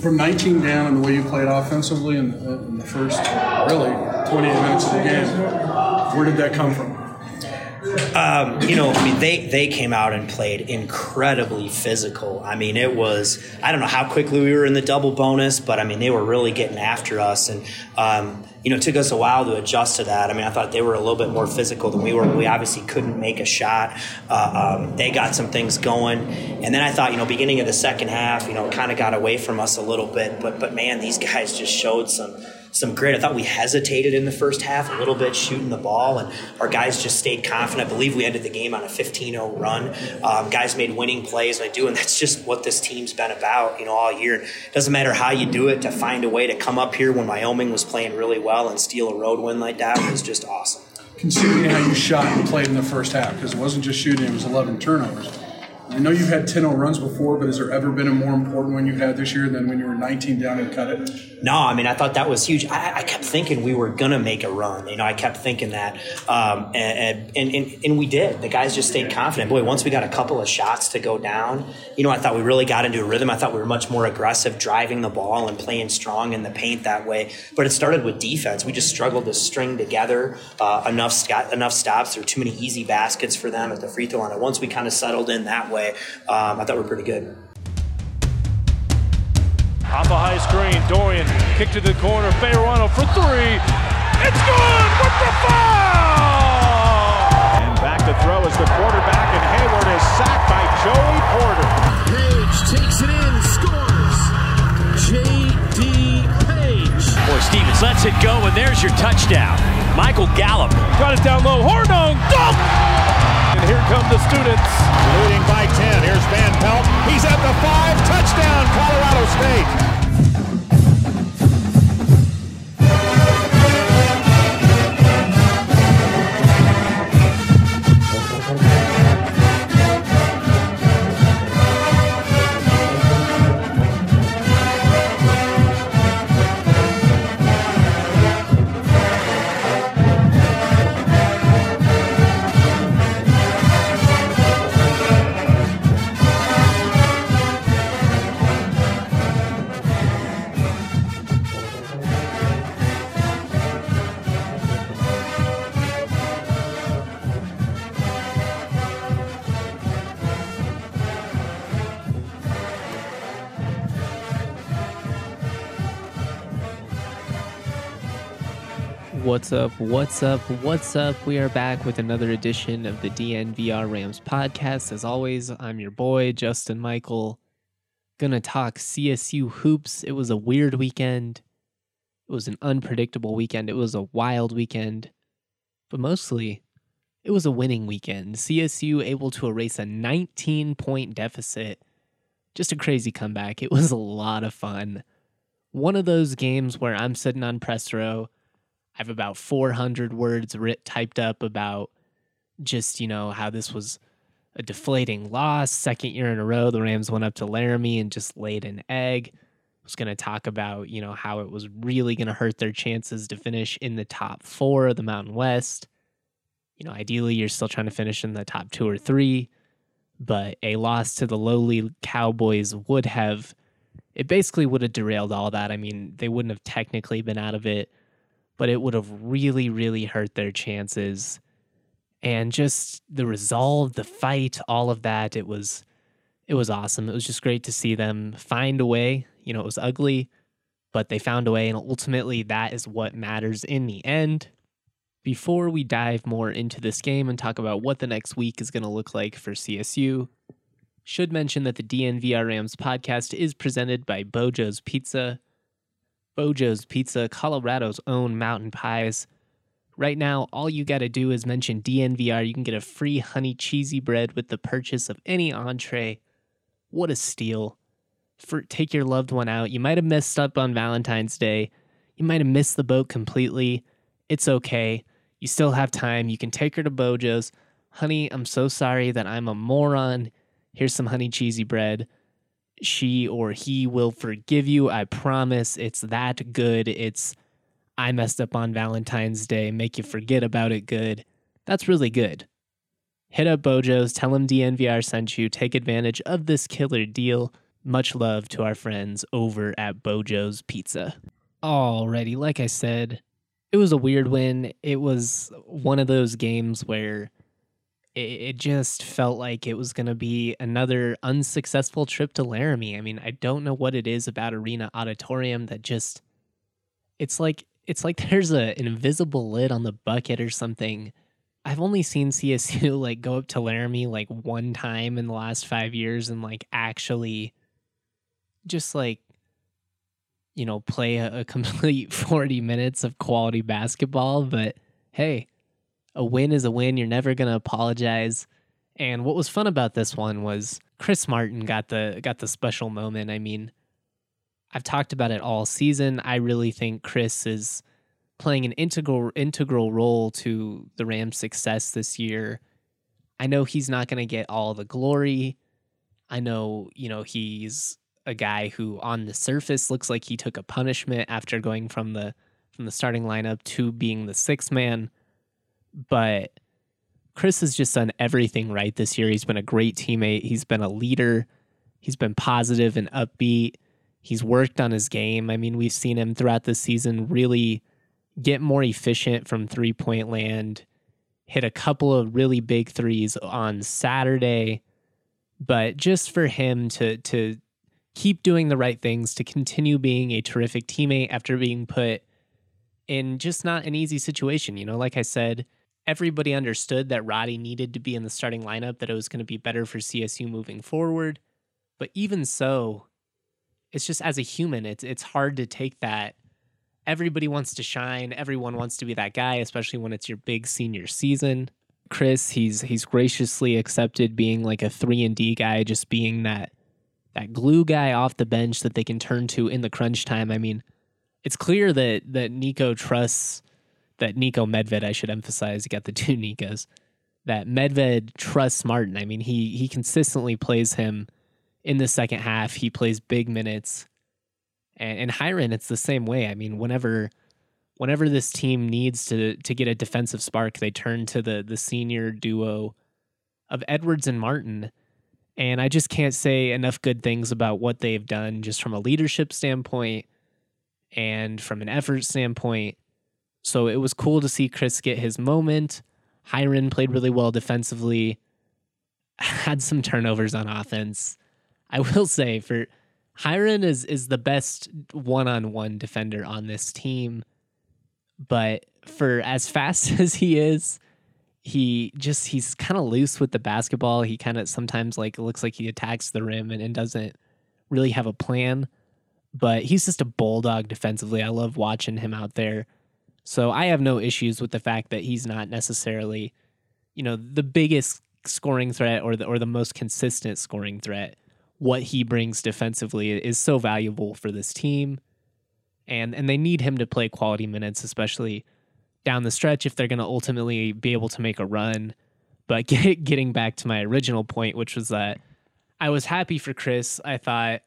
from 19 down and the way you played offensively in the, in the first really 28 minutes of the game, where did that come from? Um, you know, I mean, they they came out and played incredibly physical. I mean, it was I don't know how quickly we were in the double bonus, but I mean, they were really getting after us, and um, you know, it took us a while to adjust to that. I mean, I thought they were a little bit more physical than we were. We obviously couldn't make a shot. Uh, um, they got some things going, and then I thought, you know, beginning of the second half, you know, kind of got away from us a little bit. But but man, these guys just showed some some grit. I thought we hesitated in the first half a little bit shooting the ball, and our guys just stayed confident. I believe we ended the game on a 15-0 run. Um, guys made winning plays, and I do, and that's just what this team's been about, you know, all year. It doesn't matter how you do it. To find a way to come up here when Wyoming was playing really well and steal a road win like that was just awesome. Considering how you shot and played in the first half, because it wasn't just shooting; it was 11 turnovers. I know you've had 10 0 runs before, but has there ever been a more important one you had this year than when you were 19 down and cut it? No, I mean, I thought that was huge. I, I kept thinking we were going to make a run. You know, I kept thinking that. Um, and, and, and, and, we did. The guys just stayed confident. Boy, once we got a couple of shots to go down, you know, I thought we really got into a rhythm. I thought we were much more aggressive driving the ball and playing strong in the paint that way. But it started with defense. We just struggled to string together uh, enough, enough stops. There were too many easy baskets for them at the free throw line. And once we kind of settled in that way, um, I thought we were pretty good. Off a high screen, Dorian kicked to the corner, Fayerano for three. It's good with the foul! And back to throw is the quarterback, and Hayward is sacked by Joey Porter. Page takes it in, scores. J.D. Page. Boy, Stevens lets it go, and there's your touchdown. Michael Gallup. Got it down low. Hornung, dunk! Here come the students. Leading by 10. Here's Van Pelt. He's at the five. Touchdown, Colorado State. What's up? What's up? What's up? We are back with another edition of the DNVR Rams podcast. As always, I'm your boy, Justin Michael. Gonna talk CSU hoops. It was a weird weekend. It was an unpredictable weekend. It was a wild weekend. But mostly, it was a winning weekend. CSU able to erase a 19 point deficit. Just a crazy comeback. It was a lot of fun. One of those games where I'm sitting on press row I have about 400 words writ typed up about just, you know, how this was a deflating loss. Second year in a row, the Rams went up to Laramie and just laid an egg. I was going to talk about, you know, how it was really going to hurt their chances to finish in the top four of the Mountain West. You know, ideally, you're still trying to finish in the top two or three, but a loss to the lowly Cowboys would have, it basically would have derailed all that. I mean, they wouldn't have technically been out of it but it would have really, really hurt their chances. And just the resolve, the fight, all of that, it was it was awesome. It was just great to see them find a way. You know, it was ugly, but they found a way, and ultimately that is what matters in the end. Before we dive more into this game and talk about what the next week is going to look like for CSU, should mention that the DNVR Rams podcast is presented by Beau Jo's Pizza. Beau Jo's Pizza, Colorado's own mountain pies. Right now, all you got to do is mention DNVR. You can get a free honey cheesy bread with the purchase of any entree. What a steal. For, take your loved one out. You might have messed up on Valentine's Day. You might have missed the boat completely. It's okay. You still have time. You can take her to Beau Jo's. Honey, I'm so sorry that I'm a moron. Here's some honey cheesy bread she or he will forgive you. I promise. It's that good. It's I messed up on Valentine's Day, make you forget about it good. That's really good. Hit up Beau Jo's, tell him DNVR sent you, take advantage of this killer deal. Much love to our friends over at Beau Jo's Pizza. Alrighty, like I said, it was a weird win. It was one of those games where it, just felt like it was going to be another unsuccessful trip to Laramie. I mean, I don't know what it is about Arena Auditorium that just it's like it's like there's a, an invisible lid on the bucket or something. I've only seen CSU like go up to Laramie like one time in the last five years and like actually just like you know play a, a complete 40 minutes of quality basketball but hey a win is a win. You're never going to apologize. And what was fun about this one was chris martin got the got the special moment. I mean i've talked about it all season. I really think chris is playing an integral integral role to the rams success this year. I know he's not going to get all the glory. I know you know he's a guy who on the surface looks like he took a punishment after going from the from the starting lineup to being the sixth man. But Chris has just done everything right this year. He's been a great teammate. He's been a leader. He's been positive and upbeat. He's worked on his game. I mean, we've seen him throughout the season really get more efficient from three point land, hit a couple of really big threes on Saturday. But just for him to to keep doing the right things, to continue being a terrific teammate after being put in just not an easy situation. You know, like I said, everybody understood that Roddy needed to be in the starting lineup, that it was going to be better for CSU moving forward. But even so, it's just as a human, it's it's hard to take that. Everybody wants to shine. Everyone wants to be that guy, especially when it's your big senior season. Chris, he's he's graciously accepted being like a three and D guy, just being that that glue guy off the bench that they can turn to in the crunch time. I mean, it's clear that that Niko trusts that Niko Medved, I should emphasize, you got the two Nikos, that Medved trusts Martin. I mean, he he consistently plays him in the second half. He plays big minutes. And and Hyron, it's the same way. I mean, whenever whenever this team needs to to get a defensive spark, they turn to the the senior duo of Edwards and Martin. And I just can't say enough good things about what they've done just from a leadership standpoint and from an effort standpoint. So it was cool to see Chris get his moment. Hyron played really well defensively, had some turnovers on offense. I will say for Hyron is is the best one-on-one defender on this team, but for as fast as he is, he just he's kind of loose with the basketball. He kind of sometimes like looks like he attacks the rim and, and doesn't really have a plan. But he's just a bulldog defensively. I love watching him out there. So I have no issues with the fact that he's not necessarily, you know, the biggest scoring threat or the or the most consistent scoring threat. What he brings defensively is so valuable for this team. And and they need him to play quality minutes, especially down the stretch if they're going to ultimately be able to make a run. But get, getting back to my original point, which was that I was happy for Chris. I thought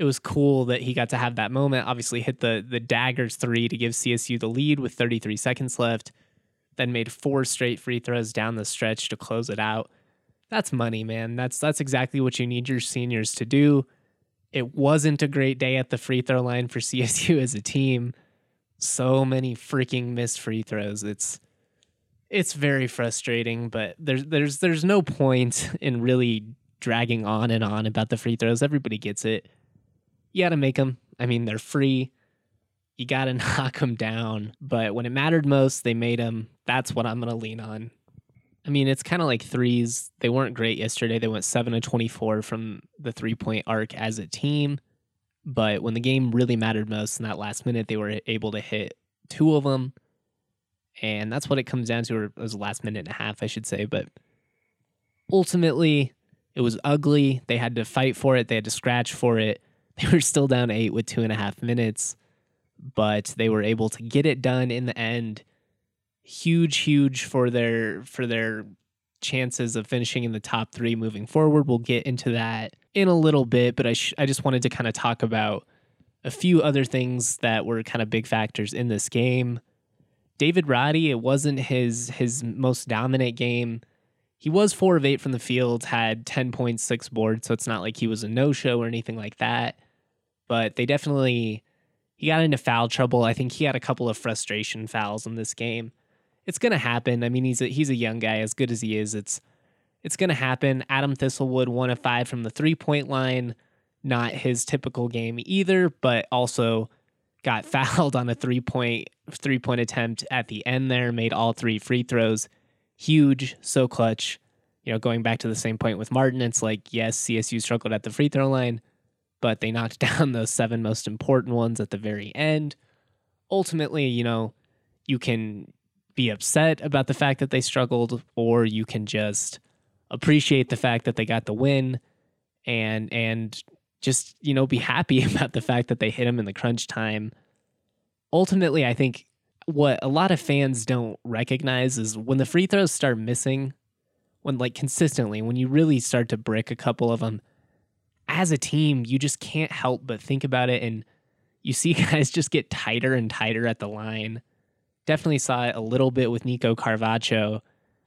it was cool that he got to have that moment. Obviously, hit the the daggers three to give CSU the lead with 33 seconds left. Then made four straight free throws down the stretch to close it out. That's money, man. That's that's exactly what you need your seniors to do. It wasn't a great day at the free throw line for CSU as a team so many freaking missed free throws. It's it's very frustrating, but there's there's there's no point in really dragging on and on about the free throws. Everybody gets it. You got to make them. I mean, they're free. You got to knock them down. But when it mattered most, they made them. That's what I'm going to lean on. I mean, it's kind of like threes. They weren't great yesterday. They went 7 to 24 from the three point arc as a team. But when the game really mattered most in that last minute, they were able to hit two of them. And that's what it comes down to, or it was the last minute and a half, I should say. But ultimately, it was ugly. They had to fight for it, they had to scratch for it. They were still down eight with two and a half minutes, but they were able to get it done in the end. Huge, huge for their for their chances of finishing in the top three moving forward. We'll get into that in a little bit, but I, sh- I just wanted to kind of talk about a few other things that were kind of big factors in this game. David Roddy, it wasn't his his most dominant game. He was four of eight from the field, had 10.6 boards, so it's not like he was a no show or anything like that. But they definitely, he got into foul trouble. I think he had a couple of frustration fouls in this game. It's going to happen. I mean, he's a, he's a young guy, as good as he is. It's, it's going to happen. Adam Thistlewood, one of five from the three point line. Not his typical game either, but also got fouled on a three point three point attempt at the end there, made all three free throws huge, so clutch. You know, going back to the same point with Martin, it's like, yes, CSU struggled at the free throw line, but they knocked down those seven most important ones at the very end. Ultimately, you know, you can be upset about the fact that they struggled, or you can just appreciate the fact that they got the win and and just, you know, be happy about the fact that they hit them in the crunch time. Ultimately, I think what a lot of fans don't recognize is when the free throws start missing, when like consistently, when you really start to brick a couple of them, as a team, you just can't help but think about it. And you see guys just get tighter and tighter at the line. Definitely saw it a little bit with Nico Carvacho,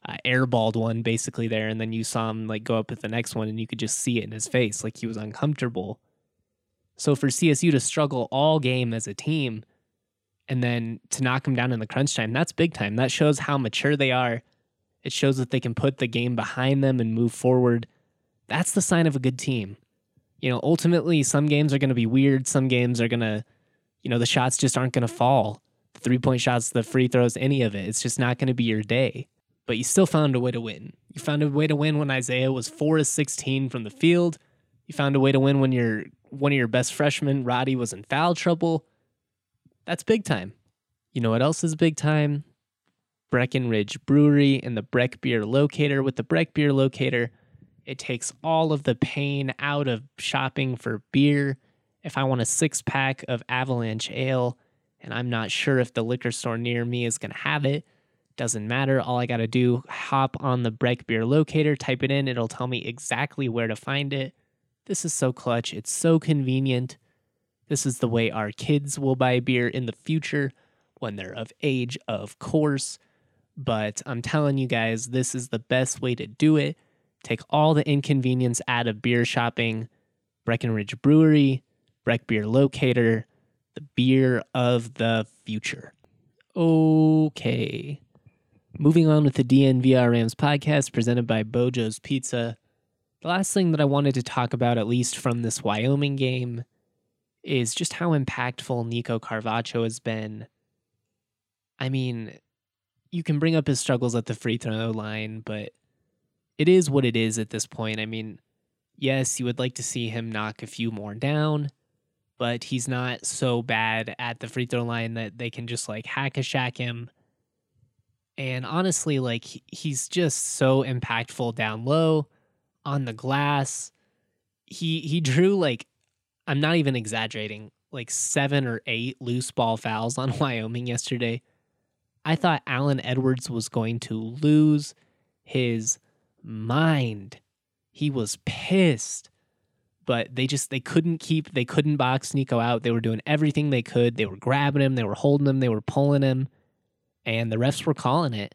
uh, airballed one basically there. And then you saw him like go up at the next one and you could just see it in his face, like he was uncomfortable. So for CSU to struggle all game as a team, and then to knock them down in the crunch time, that's big time. That shows how mature they are. It shows that they can put the game behind them and move forward. That's the sign of a good team. You know, ultimately, some games are going to be weird. Some games are going to, you know, the shots just aren't going to fall. The three point shots, the free throws, any of it. It's just not going to be your day. But you still found a way to win. You found a way to win when Isaiah was 4 of 16 from the field. You found a way to win when your one of your best freshmen, Roddy, was in foul trouble. That's big time. You know what else is big time? Breckenridge Brewery and the Breck Beer Locator. With the Breck Beer Locator, it takes all of the pain out of shopping for beer. If I want a six pack of Avalanche Ale and I'm not sure if the liquor store near me is going to have it, doesn't matter. All I got to do, hop on the Breck Beer Locator, type it in, it'll tell me exactly where to find it. This is so clutch. It's so convenient. This is the way our kids will buy beer in the future when they're of age, of course. But I'm telling you guys, this is the best way to do it. Take all the inconvenience out of beer shopping. Breckenridge Brewery, Breck Beer Locator, the beer of the future. Okay. Moving on with the DNVR Rams podcast presented by Beau Jo's Pizza. The last thing that I wanted to talk about, at least from this Wyoming game, is just how impactful Nico Carvacho has been. I mean, you can bring up his struggles at the free throw line, but it is what it is at this point. I mean, yes, you would like to see him knock a few more down, but he's not so bad at the free throw line that they can just like hack a Shaq him. And honestly, like he's just so impactful down low on the glass. He he drew like I'm not even exaggerating, like seven or eight loose ball fouls on Wyoming yesterday. I thought Allen Edwards was going to lose his mind. He was pissed. But they just they couldn't keep they couldn't box Nico out. They were doing everything they could. They were grabbing him, they were holding him, they were pulling him, and the refs were calling it.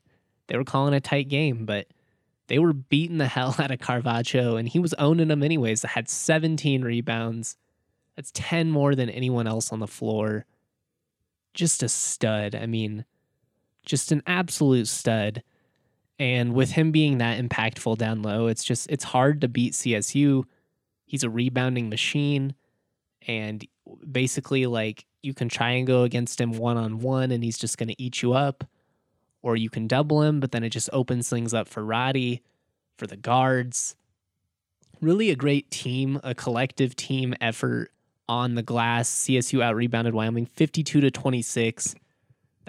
They were calling a tight game, but they were beating the hell out of Carvacho, and he was owning them anyways. Had 17 rebounds, that's 10 more than anyone else on the floor. Just a stud. I mean, just an absolute stud. And with him being that impactful down low, it's just it's hard to beat CSU. He's a rebounding machine and basically like you can try and go against him one on one and he's just going to eat you up or you can double him but then it just opens things up for Roddy, for the guards. Really a great team, a collective team effort on the glass. CSU out rebounded Wyoming 52 to 26.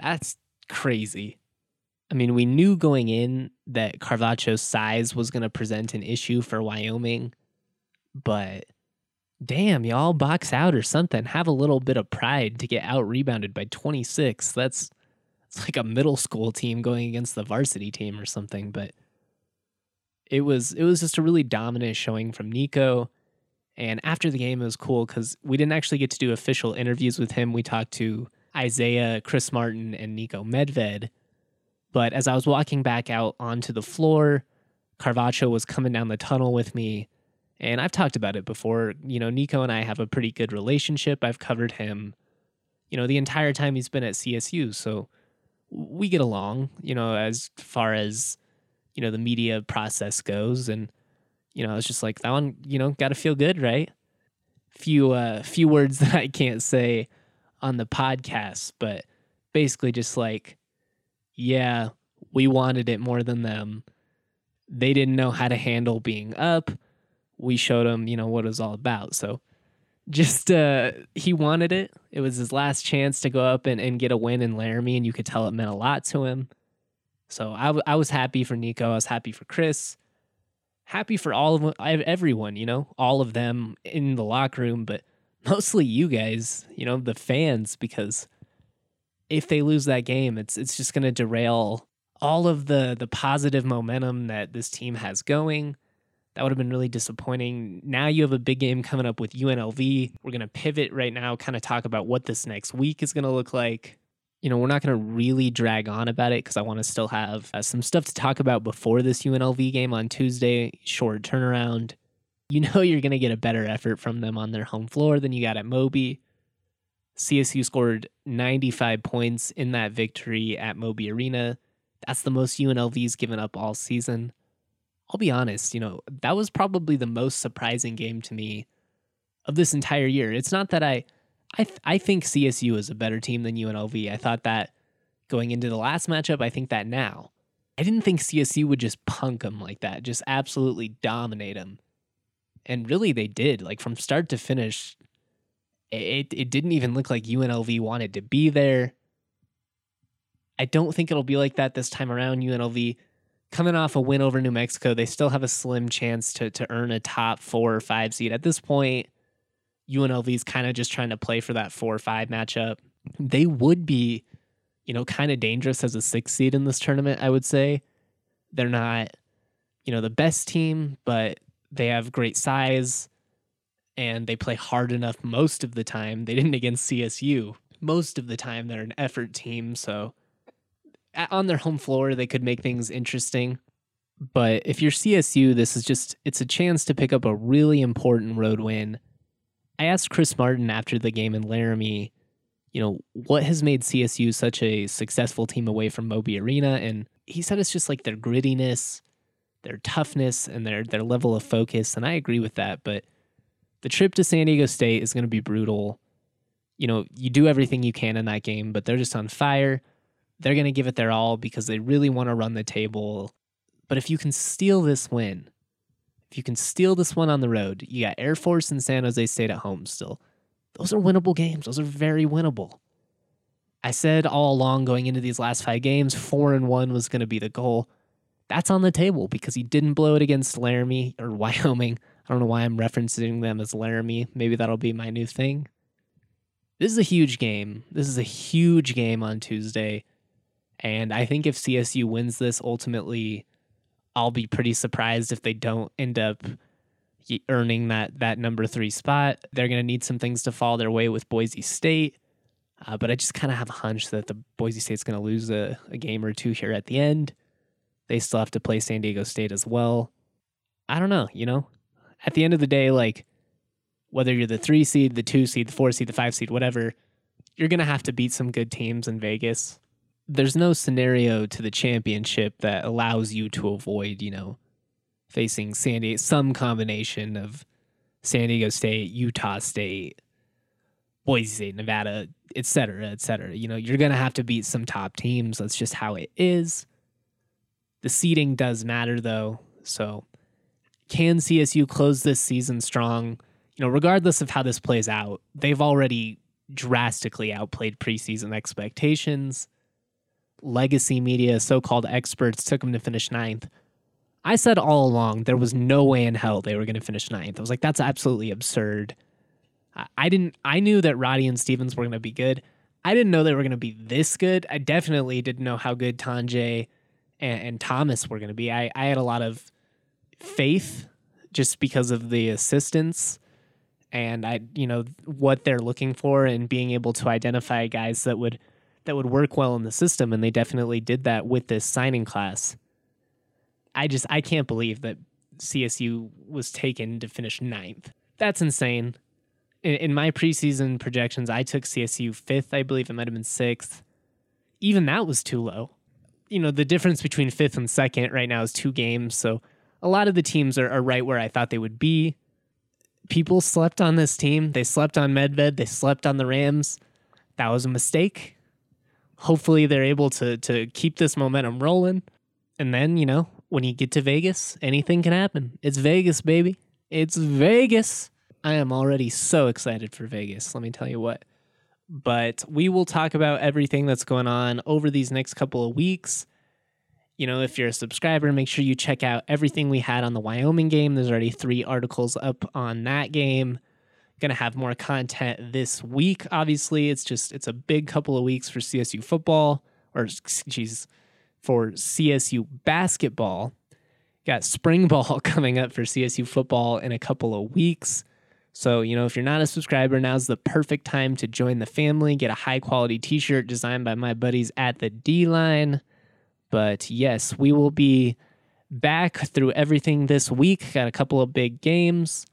That's crazy. I mean, we knew going in that Carvacho's size was going to present an issue for Wyoming, but damn, y'all box out or something. Have a little bit of pride to get out rebounded by 26. That's it's like a middle school team going against the varsity team or something, but it was it was just a really dominant showing from Nico. And after the game, it was cool because we didn't actually get to do official interviews with him. We talked to Isaiah, Chris Martin, and Niko Medved. But as I was walking back out onto the floor, Carvacho was coming down the tunnel with me. And I've talked about it before. You know, Nico and I have a pretty good relationship. I've covered him, you know, the entire time he's been at CSU. So we get along, you know, as far as, you know, the media process goes. And, you know, I was just like, that one, you know, got to feel good, right? Few, uh, few words that I can't say on the podcast, but basically just like, yeah, we wanted it more than them. They didn't know how to handle being up. We showed them, you know, what it was all about. So just uh he wanted it. It was his last chance to go up and, and get a win in Laramie, and you could tell it meant a lot to him. So I, w- I was happy for Nico. I was happy for Chris. Happy for all of everyone, you know, all of them in the locker room, but mostly you guys, you know, the fans, because if they lose that game, it's it's just going to derail all of the the positive momentum that this team has going. That would have been really disappointing. Now you have a big game coming up with UNLV. We're going to pivot right now, kind of talk about what this next week is going to look like. You know, we're not going to really drag on about it because I want to still have uh, some stuff to talk about before this UNLV game on Tuesday. Short turnaround. You know, you're going to get a better effort from them on their home floor than you got at Moby. CSU scored 95 points in that victory at Moby Arena. That's the most UNLV's given up all season. I'll be honest, you know, that was probably the most surprising game to me of this entire year. It's not that I I th- I think CSU is a better team than UNLV. I thought that going into the last matchup, I think that now. I didn't think CSU would just punk them like that, just absolutely dominate them. And really they did. Like from start to finish, it it didn't even look like UNLV wanted to be there. I don't think it'll be like that this time around. UNLV coming off a win over New Mexico, they still have a slim chance to to earn a top four or five seed. At this point, UNLV is kind of just trying to play for that four or five matchup. They would be, you know, kind of dangerous as a six seed in this tournament, I would say. They're not, you know, the best team, but they have great size and they play hard enough most of the time. They didn't against CSU. Most of the time, they're an effort team. So on their home floor, they could make things interesting. But if you're CSU, this is just, it's a chance to pick up a really important road win. I asked Chris Martin after the game in Laramie, you know, what has made CSU such a successful team away from Moby Arena? And he said it's just like their grittiness, their toughness, and their their level of focus. And I agree with that. But the trip to San Diego State is going to be brutal. You know, you do everything you can in that game, but they're just on fire they're going to give it their all because they really want to run the table. But if you can steal this win, if you can steal this one on the road, you got Air Force and San Jose State at home still. Those are winnable games. Those are very winnable. I said all along going into these last five games, four and one was going to be the goal. That's on the table because he didn't blow it against Laramie or Wyoming. I don't know why I'm referencing them as Laramie. Maybe that'll be my new thing. This is a huge game. This is a huge game on Tuesday. And I think if CSU wins this, ultimately, I'll be pretty surprised if they don't end up earning that that number three spot. They're going to need some things to fall their way with Boise State. Uh, but I just kind of have a hunch that the Boise State's going to lose a, a game or two here at the end. They still have to play San Diego State as well. I don't know, you know? At the end of the day, like, whether you're the three seed, the two seed, the four seed, the five seed, whatever, you're going to have to beat some good teams in Vegas there's no scenario to the championship that allows you to avoid, you know, facing San Diego, some combination of San Diego State, Utah State, Boise State, Nevada, et cetera, et cetera. You know, you're going to have to beat some top teams. That's just how it is. The seeding does matter, though. So, can CSU close this season strong? You know, regardless of how this plays out, they've already drastically outplayed preseason expectations legacy media, so called experts, took them to finish ninth. I said all along there was no way in hell they were going to finish ninth. I was like, that's absolutely absurd. I didn't. I knew that Roddy and Stevens were going to be good. I didn't know they were going to be this good. I definitely didn't know how good Tonje and, and Thomas were going to be. I, I had a lot of faith just because of the assistance and I, you know, what they're looking for and being able to identify guys that would that would work well in the system, and they definitely did that with this signing class. I just I can't believe that CSU was taken to finish ninth. That's insane. In, in my preseason projections, I took CSU fifth. I believe it might have been sixth. Even that was too low. You know, the difference between fifth and second right now is two games. So a lot of the teams are, are right where I thought they would be. People slept on this team. They slept on Medved. They slept on the Rams. That was a mistake. Hopefully, they're able to to keep this momentum rolling. And then, you know, when you get to Vegas, anything can happen. It's Vegas, baby. It's Vegas. I am already so excited for Vegas. Let me tell you what. But we will talk about everything that's going on over these next couple of weeks. You know, if you're a subscriber, make sure you check out everything we had on the Wyoming game. There's already three articles up on that game. Gonna have more content this week. Obviously, it's just it's a big couple of weeks for CSU football, or geez, for CSU basketball. Got spring ball coming up for CSU football in a couple of weeks. So, you know, if you're not a subscriber, now's the perfect time to join the family, get a high quality t shirt designed by my buddies at the D line. But yes, we will be back through everything this week. Got a couple of big games.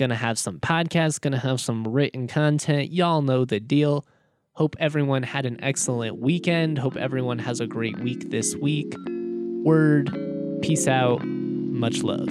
Gonna have some podcasts, gonna have some written content. Y'all know the deal. Hope everyone had an excellent weekend. Hope everyone has a great week this week. Word, peace out, much love.